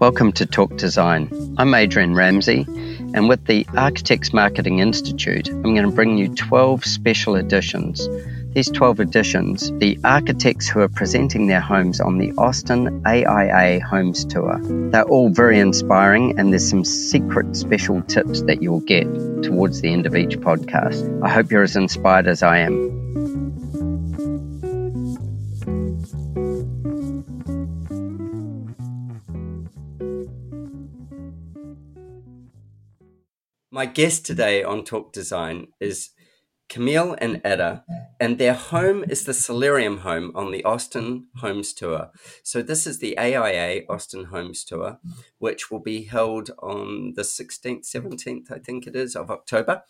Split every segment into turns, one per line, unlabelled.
Welcome to Talk Design. I'm Adrian Ramsey, and with the Architects Marketing Institute, I'm going to bring you 12 special editions. These 12 editions, the architects who are presenting their homes on the Austin AIA Homes Tour. They're all very inspiring, and there's some secret special tips that you'll get towards the end of each podcast. I hope you're as inspired as I am. My guest today on Talk Design is Camille and Ada, and their home is the Solarium home on the Austin Homes Tour. So, this is the AIA Austin Homes Tour, which will be held on the 16th, 17th, I think it is, of October.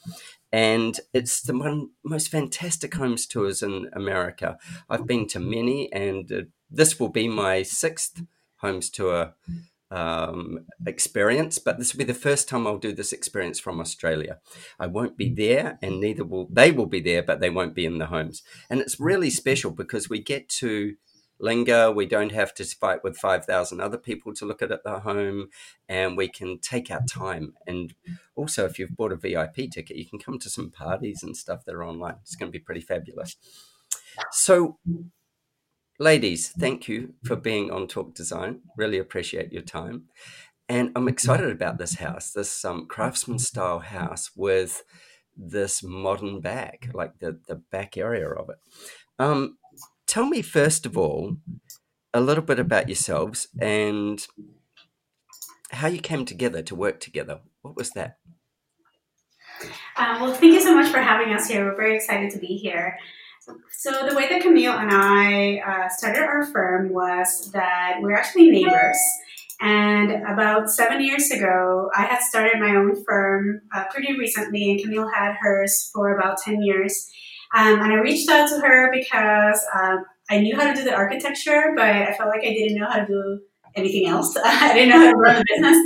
And it's the one most fantastic homes tours in America. I've been to many, and uh, this will be my sixth homes tour um, experience, but this will be the first time I'll do this experience from Australia. I won't be there, and neither will they. Will be there, but they won't be in the homes. And it's really special because we get to linger. We don't have to fight with five thousand other people to look at, at the home, and we can take our time. And also, if you've bought a VIP ticket, you can come to some parties and stuff that are online. It's going to be pretty fabulous. So Ladies, thank you for being on Talk Design. Really appreciate your time. And I'm excited about this house, this um, craftsman style house with this modern back, like the, the back area of it. Um, tell me, first of all, a little bit about yourselves and how you came together to work together. What was that?
Uh, well, thank you so much for having us here. We're very excited to be here. So the way that Camille and I uh, started our firm was that we're actually neighbors. And about seven years ago, I had started my own firm uh, pretty recently, and Camille had hers for about 10 years. Um, and I reached out to her because um, I knew how to do the architecture, but I felt like I didn't know how to do anything else. I didn't know how to run a business.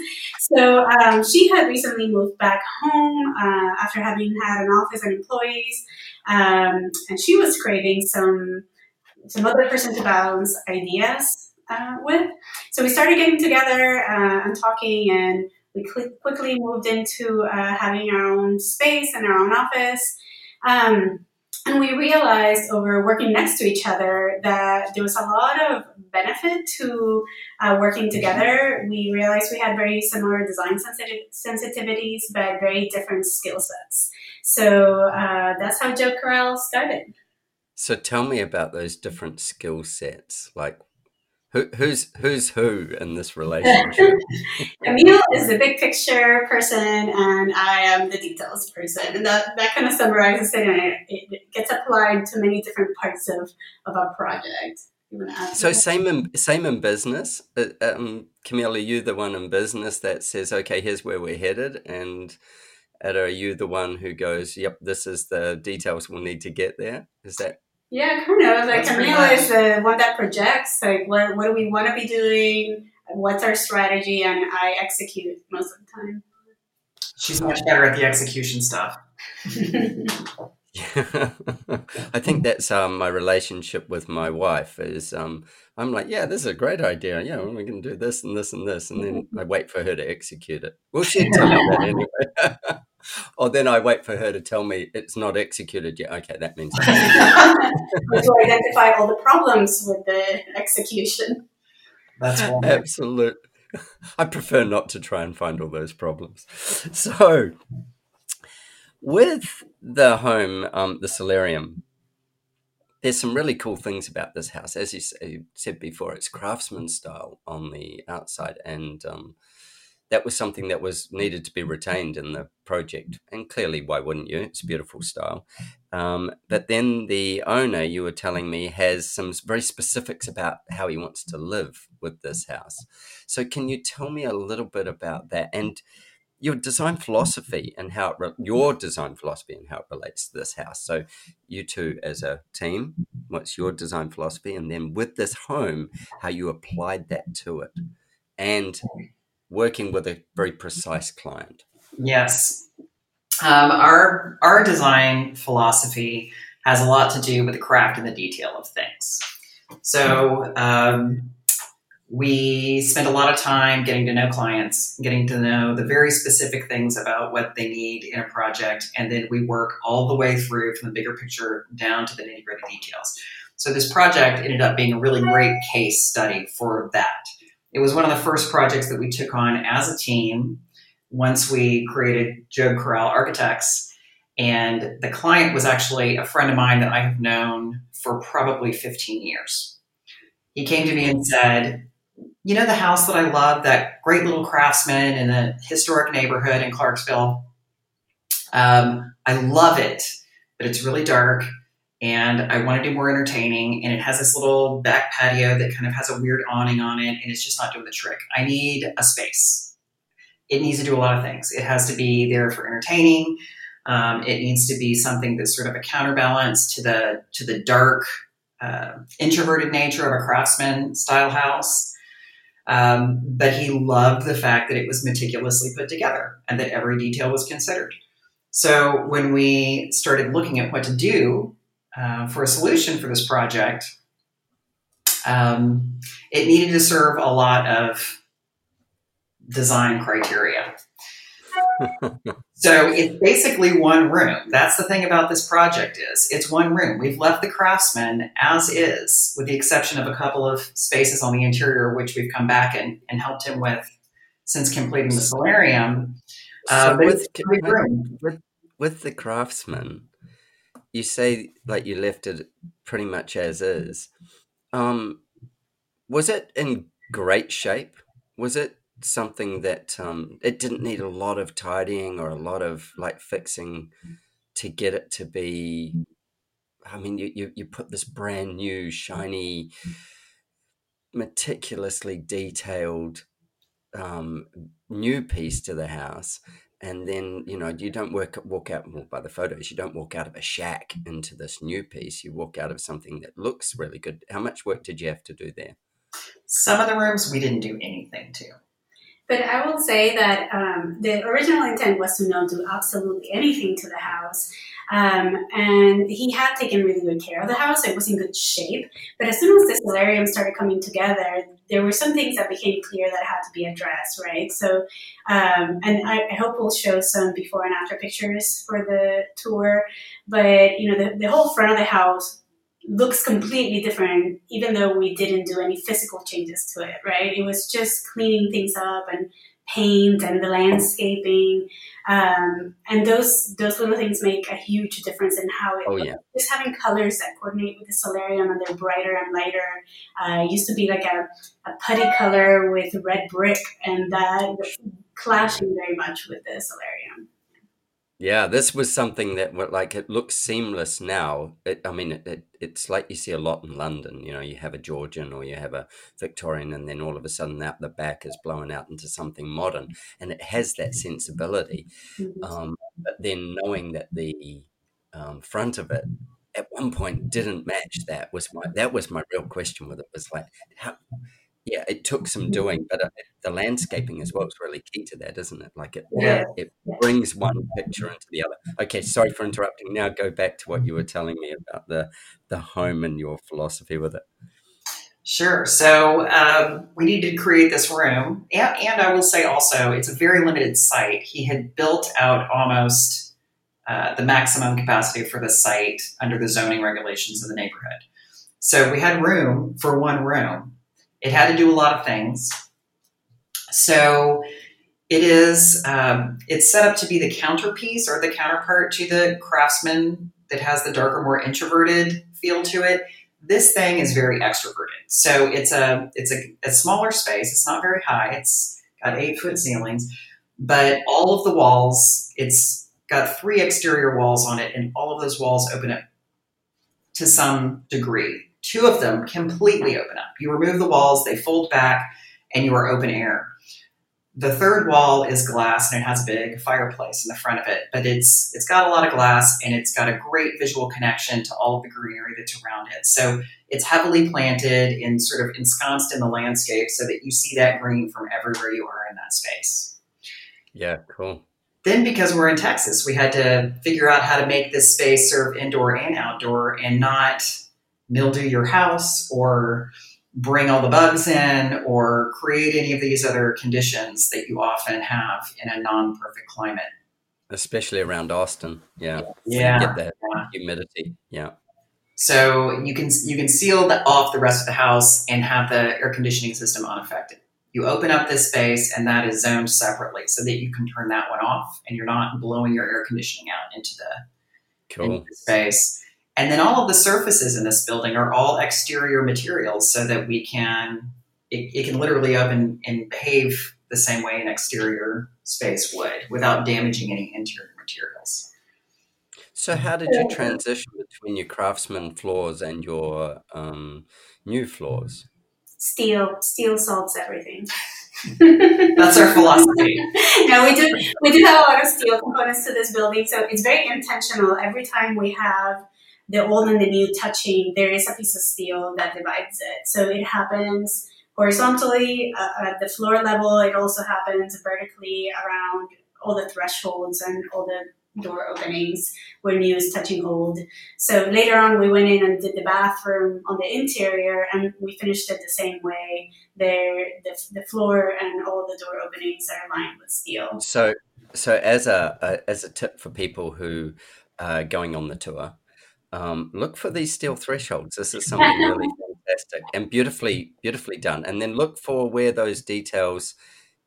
So um, she had recently moved back home uh, after having had an office and employees, um, and she was creating some some other person to balance ideas uh, with. So we started getting together uh, and talking, and we cl- quickly moved into uh, having our own space and our own office. Um, and we realized over working next to each other that there was a lot of benefit to uh, working together. We realized we had very similar design sensitiv- sensitivities, but very different skill sets. So uh, that's how Jobe Corral started.
So tell me about those different skill sets. Like, who, who's who's who in this relationship?
Camille is the big picture person, and I am the details person, and that, that kind of summarizes it. And it, it gets applied to many different parts of of our project.
So same in same in business. Uh, um, Camille, are you the one in business that says, "Okay, here's where we're headed," and are you the one who goes, "Yep, this is the details we'll need to get there"? Is that
yeah, kind of. Like Camille is the one that projects, like what what do we want to be doing, what's our strategy, and I execute most of the time.
She's much better at the execution stuff.
Yeah. I think that's um, my relationship with my wife is um, I'm like, yeah, this is a great idea. Yeah, we're going to do this and this and this. And then I wait for her to execute it. Well, she'd tell me that anyway. or then I wait for her to tell me it's not executed yet. Okay, that means
to identify all the problems with the execution.
That's
absolute. I prefer not to try and find all those problems. So, with the home, um, the solarium, there's some really cool things about this house. As you, said before, it's craftsman style on the outside, and um, that was something that was needed to be retained in the project. And clearly, why wouldn't you? It's a beautiful style. Um, but then the owner, you were telling me, has some very specifics about how he wants to live with this house. So, can you tell me a little bit about that and your design philosophy and how it re- your design philosophy and how it relates to this house? So, you two as a team, what's your design philosophy? And then with this home, how you applied that to it. And working with a very precise client.
Yes. Um, our our design philosophy has a lot to do with the craft and the detail of things. So um, we spend a lot of time getting to know clients, getting to know the very specific things about what they need in a project, and then we work all the way through from the bigger picture down to the nitty gritty details. So this project ended up being a really great case study for that. It was one of the first projects that we took on as a team once we created Jobe Corral Architects. And the client was actually a friend of mine that I have known for probably 15 years. He came to me and said, You know, the house that I love, that great little craftsman in a historic neighborhood in Clarksville? Um, I love it, but it's really dark and I want to do more entertaining. And it has this little back patio that kind of has a weird awning on it, and it's just not doing the trick. I need a space. It needs to do a lot of things. It has to be there for entertaining. Um, it needs to be something that's sort of a counterbalance to the to the dark, uh, introverted nature of a craftsman style house. Um, but he loved the fact that it was meticulously put together and that every detail was considered. So when we started looking at what to do uh, for a solution for this project, um, it needed to serve a lot of design criteria. So it's basically one room. That's the thing about this project is it's one room. We've left the craftsman as is, with the exception of a couple of spaces on the interior, which we've come back and, and helped him with since completing the solarium.
Uh, so with, with, with the craftsman, you say like you left it pretty much as is. Um, was it in great shape? Was it something that um, it didn't need a lot of tidying or a lot of like fixing to get it to be? I mean, you, you, you put this brand new, shiny, meticulously detailed um, new piece to the house and then you know you don't work walk out well, by the photos you don't walk out of a shack into this new piece. You walk out of something that looks really good. How much work did you have to do there?
Some of the rooms we didn't do anything to
but I will say that um, the original intent was to not do absolutely anything to the house. Um, and he had taken really good care of the house. It was in good shape. But as soon as the solarium started coming together, there were some things that became clear that had to be addressed, right? So, um, and I, I, hope we'll show some before and after pictures for the tour. But, you know, the, the whole front of the house looks completely different, even though we didn't do any physical changes to it, right? It was just cleaning things up and paint and the landscaping. Um, and those those little things make a huge difference in how it
oh,
looks.
Yeah.
Just having colors that coordinate with the solarium and they're brighter and lighter. Uh, used to be like a, a putty color with red brick, and that clashing very much with the solarium.
Yeah, this was something that like it looks seamless now. It, I mean, it, it, it's like you see a lot in London. You know, you have a Georgian or you have a Victorian, and then all of a sudden, out the back is blown out into something modern, and it has that sensibility.
Mm-hmm.
Um, but then knowing that the um, front of it at one point didn't match that was my that was my real question with it was like how yeah, it took some doing, but uh, the landscaping as well is really key to that, isn't it? Like it,
Yeah.
it brings one picture into the other. Okay, sorry for interrupting. Now go back to what you were telling me about the the home and your philosophy with it.
Sure. So um, we needed to create this room, and, and I will say also, it's a very limited site. He had built out almost uh, the maximum capacity for the site under the zoning regulations of the neighborhood. So we had room for one room. It had to do a lot of things. So it is um, it's set up to be the counterpiece or the counterpart to the craftsman that has the darker, more introverted feel to it. This thing is very extroverted. So it's a it's a, a smaller space. It's not very high. It's got eight foot ceilings, but all of the walls. It's got three exterior walls on it, and all of those walls open up to some degree. Two of them completely open up. You remove the walls, they fold back, and you are open air. The third wall is glass and it has a big fireplace in the front of it, but it's it's got a lot of glass and it's got a great visual connection to all of the greenery that's around it. So it's heavily planted and sort of ensconced in the landscape so that you see that green from everywhere you are in that space.
Yeah, cool.
Then, because we're in Texas, we had to figure out how to make this space serve indoor and outdoor and not mildew your house or bring all the bugs in or create any of these other conditions that you often have in a non-perfect climate.
Especially around Austin, yeah.
Yeah.
You get that yeah. humidity, yeah.
So you can you can seal the, off the rest of the house and have the air conditioning system unaffected. You open up this space and that is zoned separately so that you can turn that one off and you're not blowing your air conditioning out into the,
cool.
into the space. And then all of the surfaces in this building are all exterior materials so that we can, it, it can literally open and behave the same way an exterior space would without damaging any interior materials.
So, how did you transition between your craftsman floors and your um, new floors?
Steel, steel solves everything.
That's our philosophy.
no, we do we do have a lot of steel components to this building, so it's very intentional. Every time we have the old and the new touching, there is a piece of steel that divides it. So it happens horizontally uh, at the floor level. It also happens vertically around all the thresholds and all the door openings where new is touching old. So later on, we went in and did the bathroom on the interior, and we finished it the same way. There, the, the floor and all the door openings are lined with steel.
So, so as a, a as a tip for people who are going on the tour, um, look for these steel thresholds. This is something really fantastic and beautifully beautifully done. And then look for where those details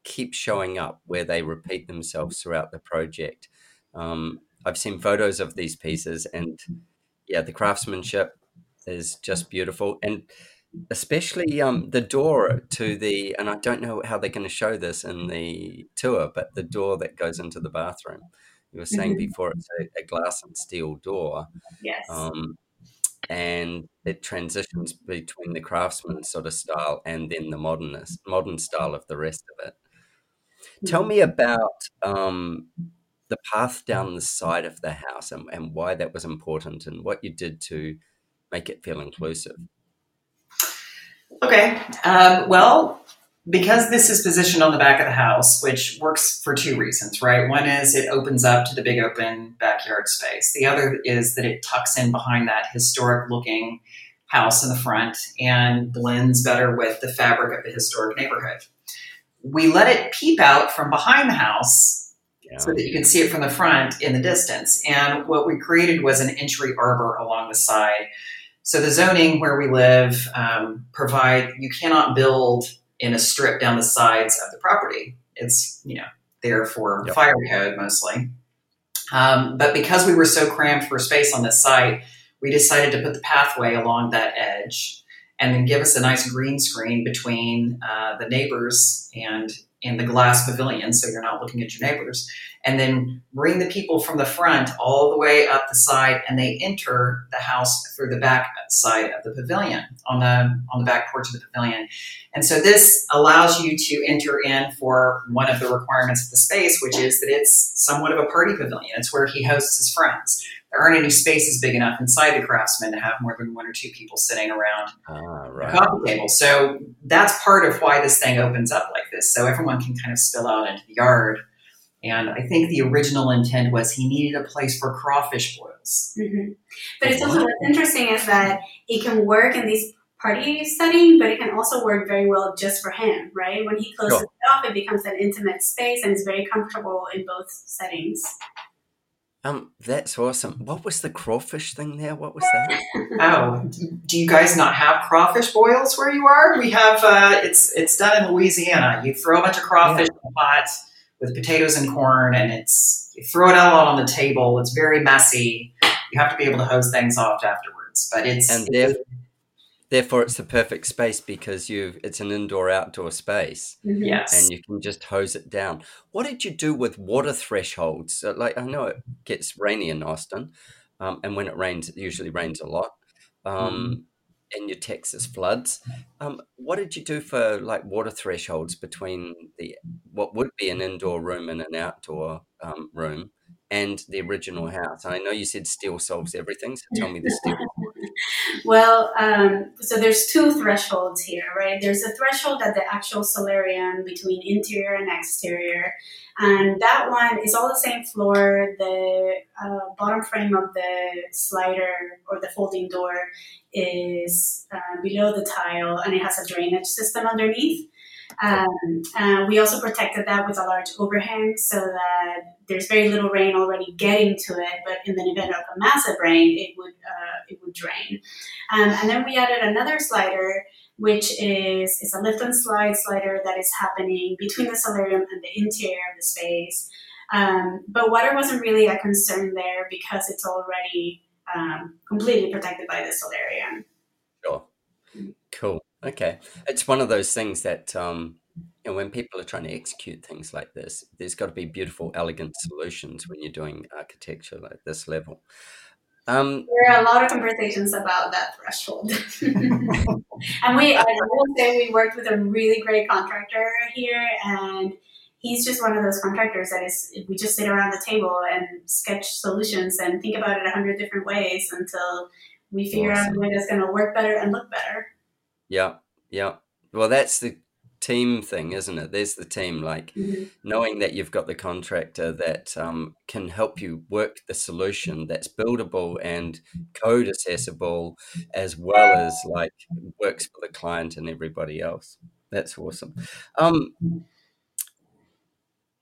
keep showing up, where they repeat themselves throughout the project. Um, I've seen photos of these pieces, and yeah, the craftsmanship is just beautiful, and especially um, the door to the. And I don't know how they're going to show this in the tour, but the door that goes into the bathroom. You were saying mm-hmm. before it's a, a, glass and steel door.
Yes.
Um, and it transitions between the craftsman sort of style and then the modernist modern style of the rest of it. Tell mm-hmm. me about um, the path down the side of the house and, and why that was important and what you did to make it feel inclusive.
Okay. Um, well, because this is positioned on the back of the house, which works for two reasons, right? One is it opens up to the big open backyard space. The other is that it tucks in behind that historic looking house in the front and blends better with the fabric of the historic neighborhood. We let it peep out from behind the house yeah. so that you can see it from the front in the distance. And what we created was an entry arbor along the side. So the zoning where we live um, provide you cannot build in a strip down the sides of the property. It's, you know, there for yep. fire code mostly. Um, but because we were so crammed for space on this site, we decided to put the pathway along that edge and then give us a nice green screen between uh, the neighbors and in the glass pavilion so you're not looking at your neighbors and then bring the people from the front all the way up the side and they enter the house through the back side of the pavilion on the on the back porch of the pavilion and so this allows you to enter in for one of the requirements of the space which is that it's somewhat of a party pavilion it's where he hosts his friends there aren't any spaces big enough inside the craftsman to have more than one or two people sitting around
ah, right.
a coffee table. So that's part of why this thing opens up like this. So everyone can kind of spill out into the yard. And I think the original intent was he needed a place for crawfish boils.
Mm-hmm. But it's also what's interesting is that it can work in these party setting, but it can also work very well just for him, right? When he closes sure. it off, it becomes an intimate space and is very comfortable in both settings.
Um, that's awesome. What was the crawfish thing there? What was that?
oh, do you guys not have crawfish boils where you are? We have. Uh, it's it's done in Louisiana. You throw a bunch of crawfish yeah. in a pot with potatoes and corn, and it's you throw it out on the table. It's very messy. You have to be able to hose things off afterwards. But it's
and it's, therefore it's the perfect space because you it's an indoor outdoor space
mm-hmm. yes
and you can just hose it down what did you do with water thresholds like i know it gets rainy in austin um, and when it rains it usually rains a lot um, mm. in your texas floods um, what did you do for like water thresholds between the what would be an indoor room and an outdoor um, room and the original house? And I know you said steel solves everything, so tell me the steel.
well, um, so there's two thresholds here, right? There's a threshold at the actual solarium between interior and exterior, and that one is all the same floor. The uh, bottom frame of the slider or the folding door is uh, below the tile, and it has a drainage system underneath. Um, uh, we also protected that with a large overhang so that there's very little rain already getting to it, but in the event of a massive rain, it would uh, it would drain. Um, and then we added another slider, which is is a lift and slide slider that is happening between the solarium and the interior of the space. Um, but water wasn't really a concern there because it's already um, completely protected by the solarium.
Sure. Cool. Okay. It's one of those things that, um, you know, when people are trying to execute things like this, there's got to be beautiful, elegant solutions when you're doing architecture like this level.
Um, there are a lot of conversations about that threshold. and we, I will say, we worked with a really great contractor here, and he's just one of those contractors that is, we just sit around the table and sketch solutions and think about it a hundred different ways until we figure awesome. out the way that's going to work better and look better.
Yeah, yeah. Well, that's the team thing, isn't it? There's the team, like mm-hmm. knowing that you've got the contractor that um, can help you work the solution that's buildable and code accessible, as well as like works for the client and everybody else. That's awesome. Um,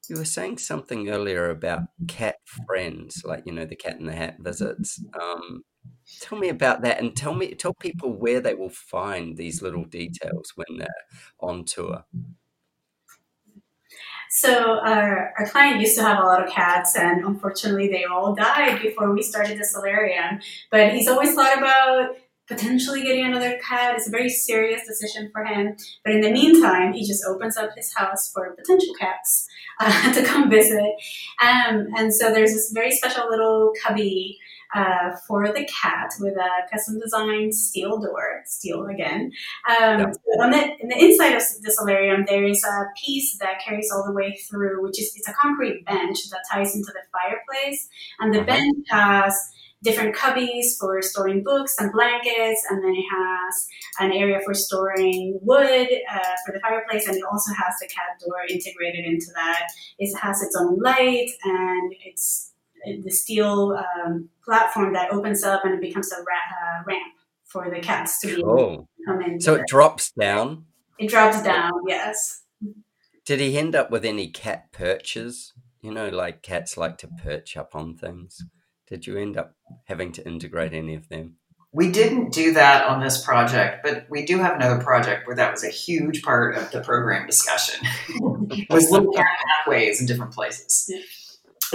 you were saying something earlier about cat friends, like you know the cat in the hat visits. Um, Tell me about that, and tell me tell people where they will find these little details when they're on tour.
So our, our client used to have a lot of cats, and unfortunately, they all died before we started the solarium. But he's always thought about potentially getting another cat. It's a very serious decision for him. But in the meantime, he just opens up his house for potential cats uh, to come visit. Um, and so there's this very special little cubby uh, for the cat with a custom designed steel door, steel again. Um, yep. On the, in the inside of the solarium, there is a piece that carries all the way through, which is it's a concrete bench that ties into the fireplace, and the uh-huh. bench has different cubbies for storing books and blankets, and then it has an area for storing wood uh, for the fireplace, and it also has the cat door integrated into that. It has its own light, and it's the steel um, platform that opens up and it becomes a ra- uh, ramp for the cats to be oh. come in.
So it drops down.
It drops down. Yes.
Did he end up with any cat perches? You know, like cats like to perch up on things. Did you end up having to integrate any of them?
We didn't do that on this project, but we do have another project where that was a huge part of the program discussion. was little cat pathways in different places.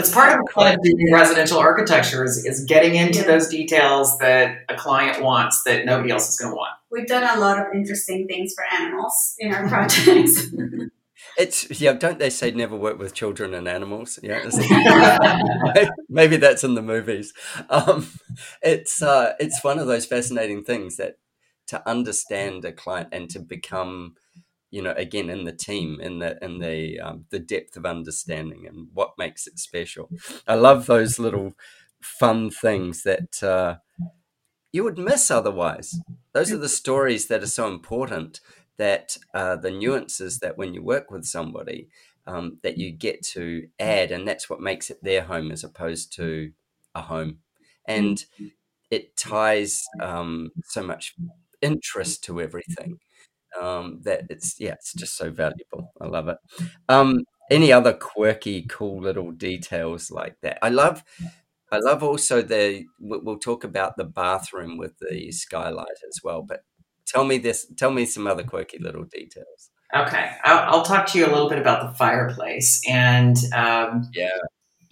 It's part of the fun of doing residential architecture is, is getting into those details that a client wants that nobody else is going to want.
We've done a lot of interesting things for animals in our projects.
It's yeah. Don't they say never work with children and animals? Yeah, maybe that's in the movies. Um, it's uh, it's one of those fascinating things that to understand a client and to become you know again in the team in the in the um, the depth of understanding and what makes it special. I love those little fun things that uh, you would miss otherwise. Those are the stories that are so important that uh, the nuances that when you work with somebody um, that you get to add and that's what makes it their home as opposed to a home. And it ties um, so much interest to everything um, that it's yeah, it's just so valuable. I love it. Um, any other quirky, cool little details like that? I love. I love also the. We'll talk about the bathroom with the skylight as well. But tell me this. Tell me some other quirky little details.
Okay, I'll, I'll talk to you a little bit about the fireplace and. Um,
yeah.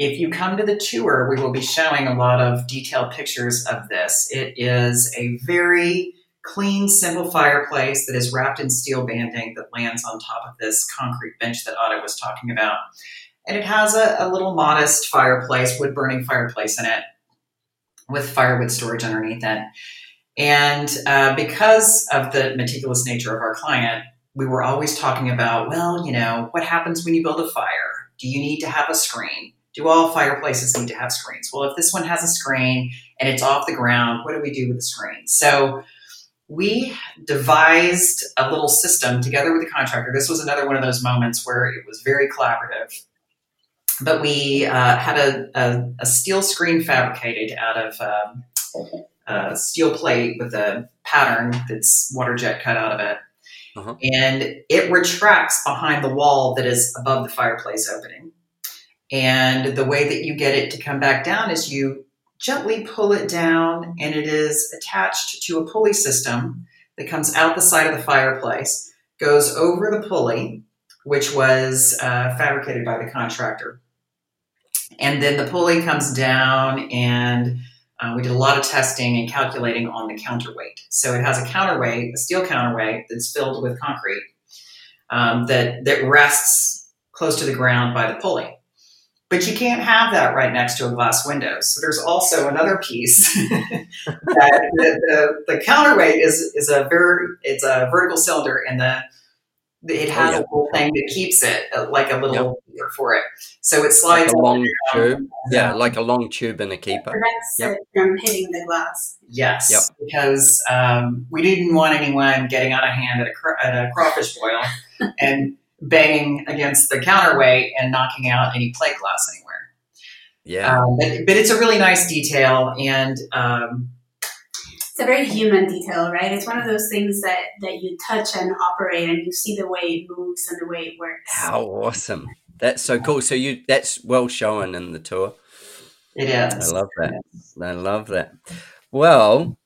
If you come to the tour, we will be showing a lot of detailed pictures of this. It is a very clean, simple fireplace that is wrapped in steel banding that lands on top of this concrete bench that Ada was talking about. And it has a, a little modest fireplace, wood burning fireplace in it with firewood storage underneath it. And uh, because of the meticulous nature of our client, we were always talking about, well, you know, what happens when you build a fire? Do you need to have a screen? do all fireplaces need to have screens? Well, if this one has a screen and it's off the ground, what do we do with the screen? So we devised a little system together with the contractor. This was another one of those moments where it was very collaborative. But we uh, had a, a, a, steel screen fabricated out of um, a steel plate with a pattern that's water jet cut out of it. Uh-huh. And it retracts behind the wall that is above the fireplace opening. And the way that you get it to come back down is you gently pull it down, and it is attached to a pulley system that comes out the side of the fireplace, goes over the pulley, which was uh, fabricated by the contractor. And then the pulley comes down, and uh, we did a lot of testing and calculating on the counterweight. So it has a counterweight, a steel counterweight that's filled with concrete um, that, that rests close to the ground by the pulley. But you can't have that right next to a glass window. So there's also another piece that the, the, the, counterweight is is a very it's a vertical cylinder, and the it has oh, yeah. a little thing that keeps it uh, like a little yep. for it. So it slides
like a long tube. Yeah, like a long tube and a keeper.
Prevents yep. it from hitting the glass.
Yes, yep. because um, we didn't want anyone getting out of hand at a, at a crawfish boil and banging against the counterweight and knocking out any plate glass anywhere.
Yeah.
Um, but, but, it's a really nice detail and um,
it's a very human detail, right? It's one of those things that, that you touch and operate and you see the way it moves and the way it works.
How awesome. That's so cool. So you that's well shown in the tour.
It is.
I love that. I love that. Well,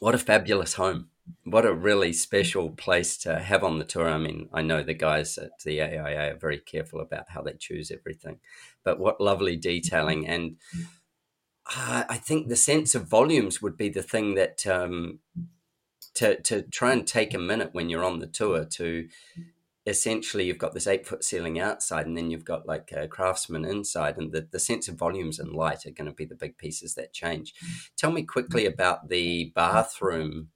what a fabulous home what a really special place to have on the tour. I mean, I know the guys at the AIA are very careful about how they choose everything, but what lovely detailing. And uh, I think the sense of volumes would be the thing that um, to, to try and take a minute when you're on the tour to essentially you've got this eight foot ceiling outside and then you've got like a craftsman inside and the, the sense of volumes and light are going to be the big pieces that change tell me quickly about the bathroom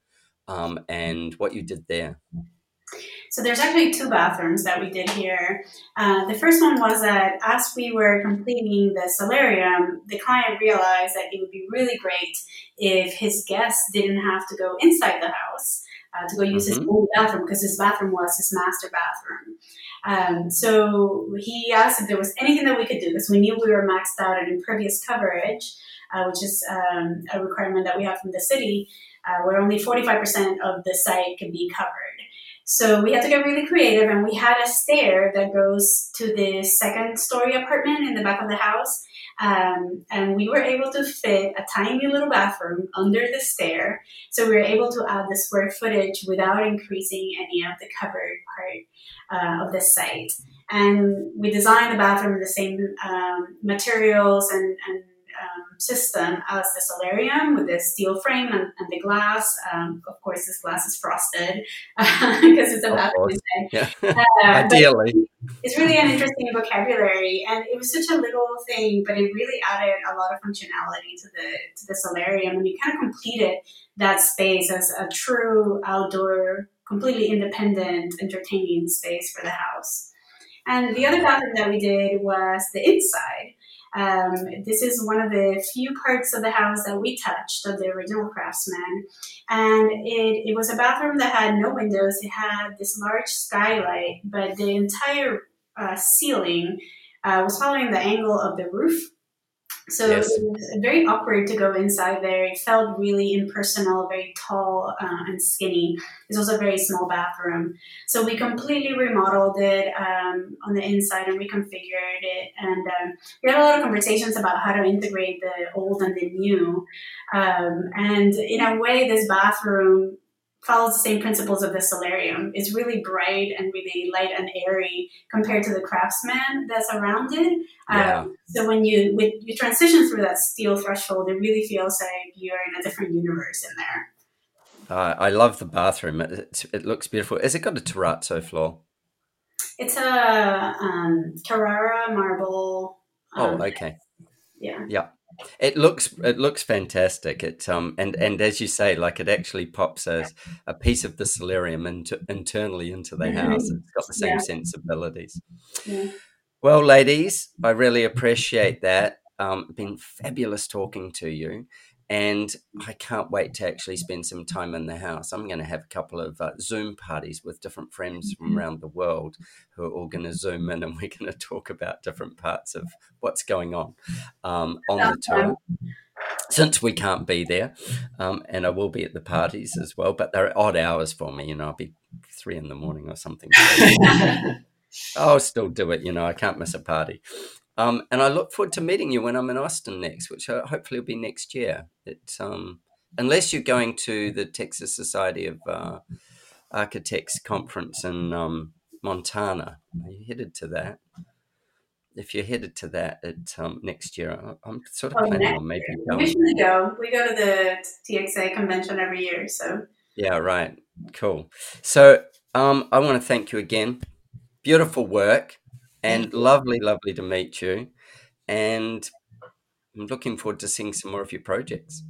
um, and what you did there.
So there's actually two bathrooms that we did here. Uh, the first one was that as we were completing the solarium, the client realized that it would be really great if his guests didn't have to go inside the house uh, to go use mm-hmm. his own bathroom because his bathroom was his master bathroom. Um, so he asked if there was anything that we could do because we knew we were maxed out at impervious coverage, uh, which is um, a requirement that we have from the city uh, where only 45% of the site can be covered. So we had to get really creative, and we had a stair that goes to the second story apartment in the back of the house. Um, and we were able to fit a tiny little bathroom under the stair. So we were able to add the square footage without increasing any of the covered part uh, of the site. And we designed the bathroom in the same um, materials and, and system as the solarium with the steel frame and, and the glass. Um, of course, this glass is frosted because it's a bathroom.
Yeah. Uh, Ideally.
It's really an interesting vocabulary, and it was such a little thing, but it really added a lot of functionality to the to the solarium, and you kind of completed that space as a true outdoor, completely independent, entertaining space for the house. And the other bathroom that we did was the inside. Um, this is one of the few parts of the house that we touched of the original craftsman. And it, it was a bathroom that had no windows. It had this large skylight, but the entire uh, ceiling uh, was following the angle of the roof. So yes. it was very awkward to go inside there. It felt really impersonal, very tall uh, and skinny. It's also a very small bathroom. So we completely remodeled it um, on the inside and reconfigured it. And um, we had a lot of conversations about how to integrate the old and the new. Um, and in a way, this bathroom follows the same principles of the solarium. It's really bright and really light and airy compared to the craftsman that's around it. Yeah. Um, so when you with you transition through that steel threshold, it really feels like you're in a different universe in there.
Uh, I love the bathroom. It, it, looks beautiful. Is it got a terrazzo floor?
It's a um, Carrara marble.
Oh, um, oh, okay.
Yeah.
Yeah. It looks it looks fantastic. It um and and as you say, like it actually pops a, a piece of the solarium into internally into the house. It's got the same yeah. sensibilities. Yeah. Well, ladies, I really appreciate that. Um, been fabulous talking to you. And I can't wait to actually spend some time in the house. I'm going to have a couple of uh, Zoom parties with different friends from
Mm-hmm.
around the world who are all going to Zoom in and we're going to talk about different parts of what's going on um, on the tour. Since we can't be there, um, and I will be at the parties as well, but they're odd hours for me. You know, I'll be three in the morning or something. I'll still do it. You know, I can't miss a party. Um, and I look forward to meeting you when I'm in Austin next, which hopefully will be next year. It, um, unless you're going to the Texas Society of uh, Architects conference in um, Montana, are you headed to that? If you're headed to that at um, next year, I'm sort of
Oh,
planning on maybe
We
going.
usually go. We go to the TXA convention every year. So
Yeah, right. Cool. So um, I want to thank you again. Beautiful work and lovely, lovely to meet you. And I'm looking forward to seeing some more of your projects.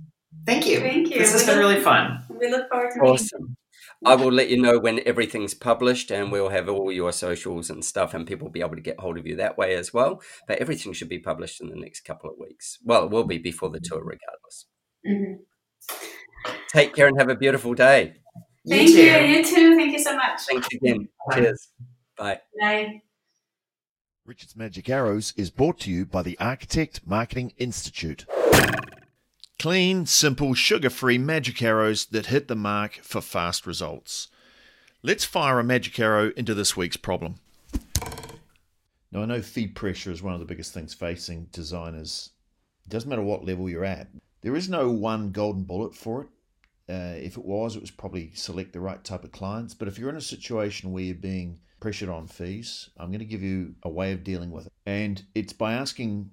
Thank you.
Thank you.
This has
We
been really fun.
we look forward to meeting.
Awesome. I will let you know when everything's published and we'll have all your socials and stuff and people will be able to get hold of you that way as well. But everything should be published in the next couple of weeks. Well, it will be before the tour regardless.
Mhm.
Take care and have a beautiful day.
Thank you. You too. Thank you so much.
Thanks again.
Bye.
Cheers. Bye.
Bye.
Richard's Magic Arrows is brought to you by the Architect Marketing Institute. Clean, simple, sugar free magic arrows that hit the mark for fast results. Let's fire a magic arrow into this week's problem. Now, I know feed pressure is one of the biggest things facing designers. It doesn't matter what level you're at, there is no one golden bullet for it. Uh, if it was, it was probably select the right type of clients. But if you're in a situation where you're being pressured on fees, I'm going to give you a way of dealing with it. And it's by asking,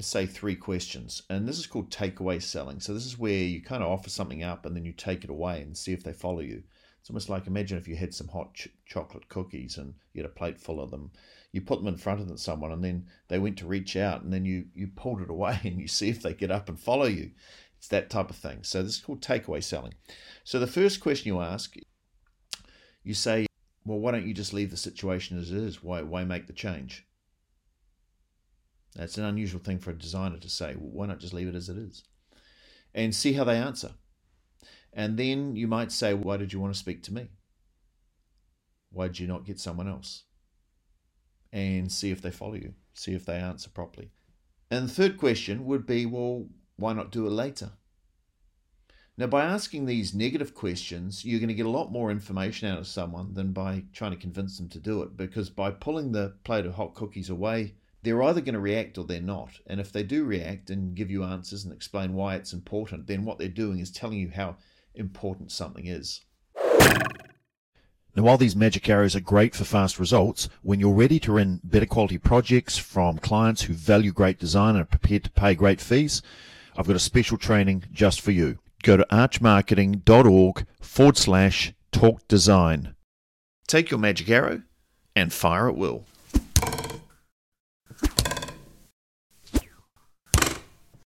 say, three questions. And this is called takeaway selling. So this is where you kind of offer something up and then you take it away and see if they follow you. It's almost like imagine if you had some hot ch- chocolate cookies and you had a plate full of them. You put them in front of someone and then they went to reach out and then you, you pulled it away and you see if they get up and follow you. It's that type of thing. So this is called takeaway selling. So the first question you ask, you say, well, why don't you just leave the situation as it is? Why, why make the change? That's an unusual thing for a designer to say. Well, why not just leave it as it is? And see how they answer. And then you might say, why did you want to speak to me? Why did you not get someone else? And see if they follow you, see if they answer properly. And the third question would be, well, why not do it later? Now, by asking these negative questions, you're going to get a lot more information out of someone than by trying to convince them to do it. Because by pulling the plate of hot cookies away, they're either going to react or they're not. And if they do react and give you answers and explain why it's important, then what they're doing is telling you how important something is. Now, while these magic arrows are great for fast results, when you're ready to run better quality projects from clients who value great design and are prepared to pay great fees, I've got a special training just for you. Go to archmarketing.org forward slash talk design. Take your magic arrow and fire at will.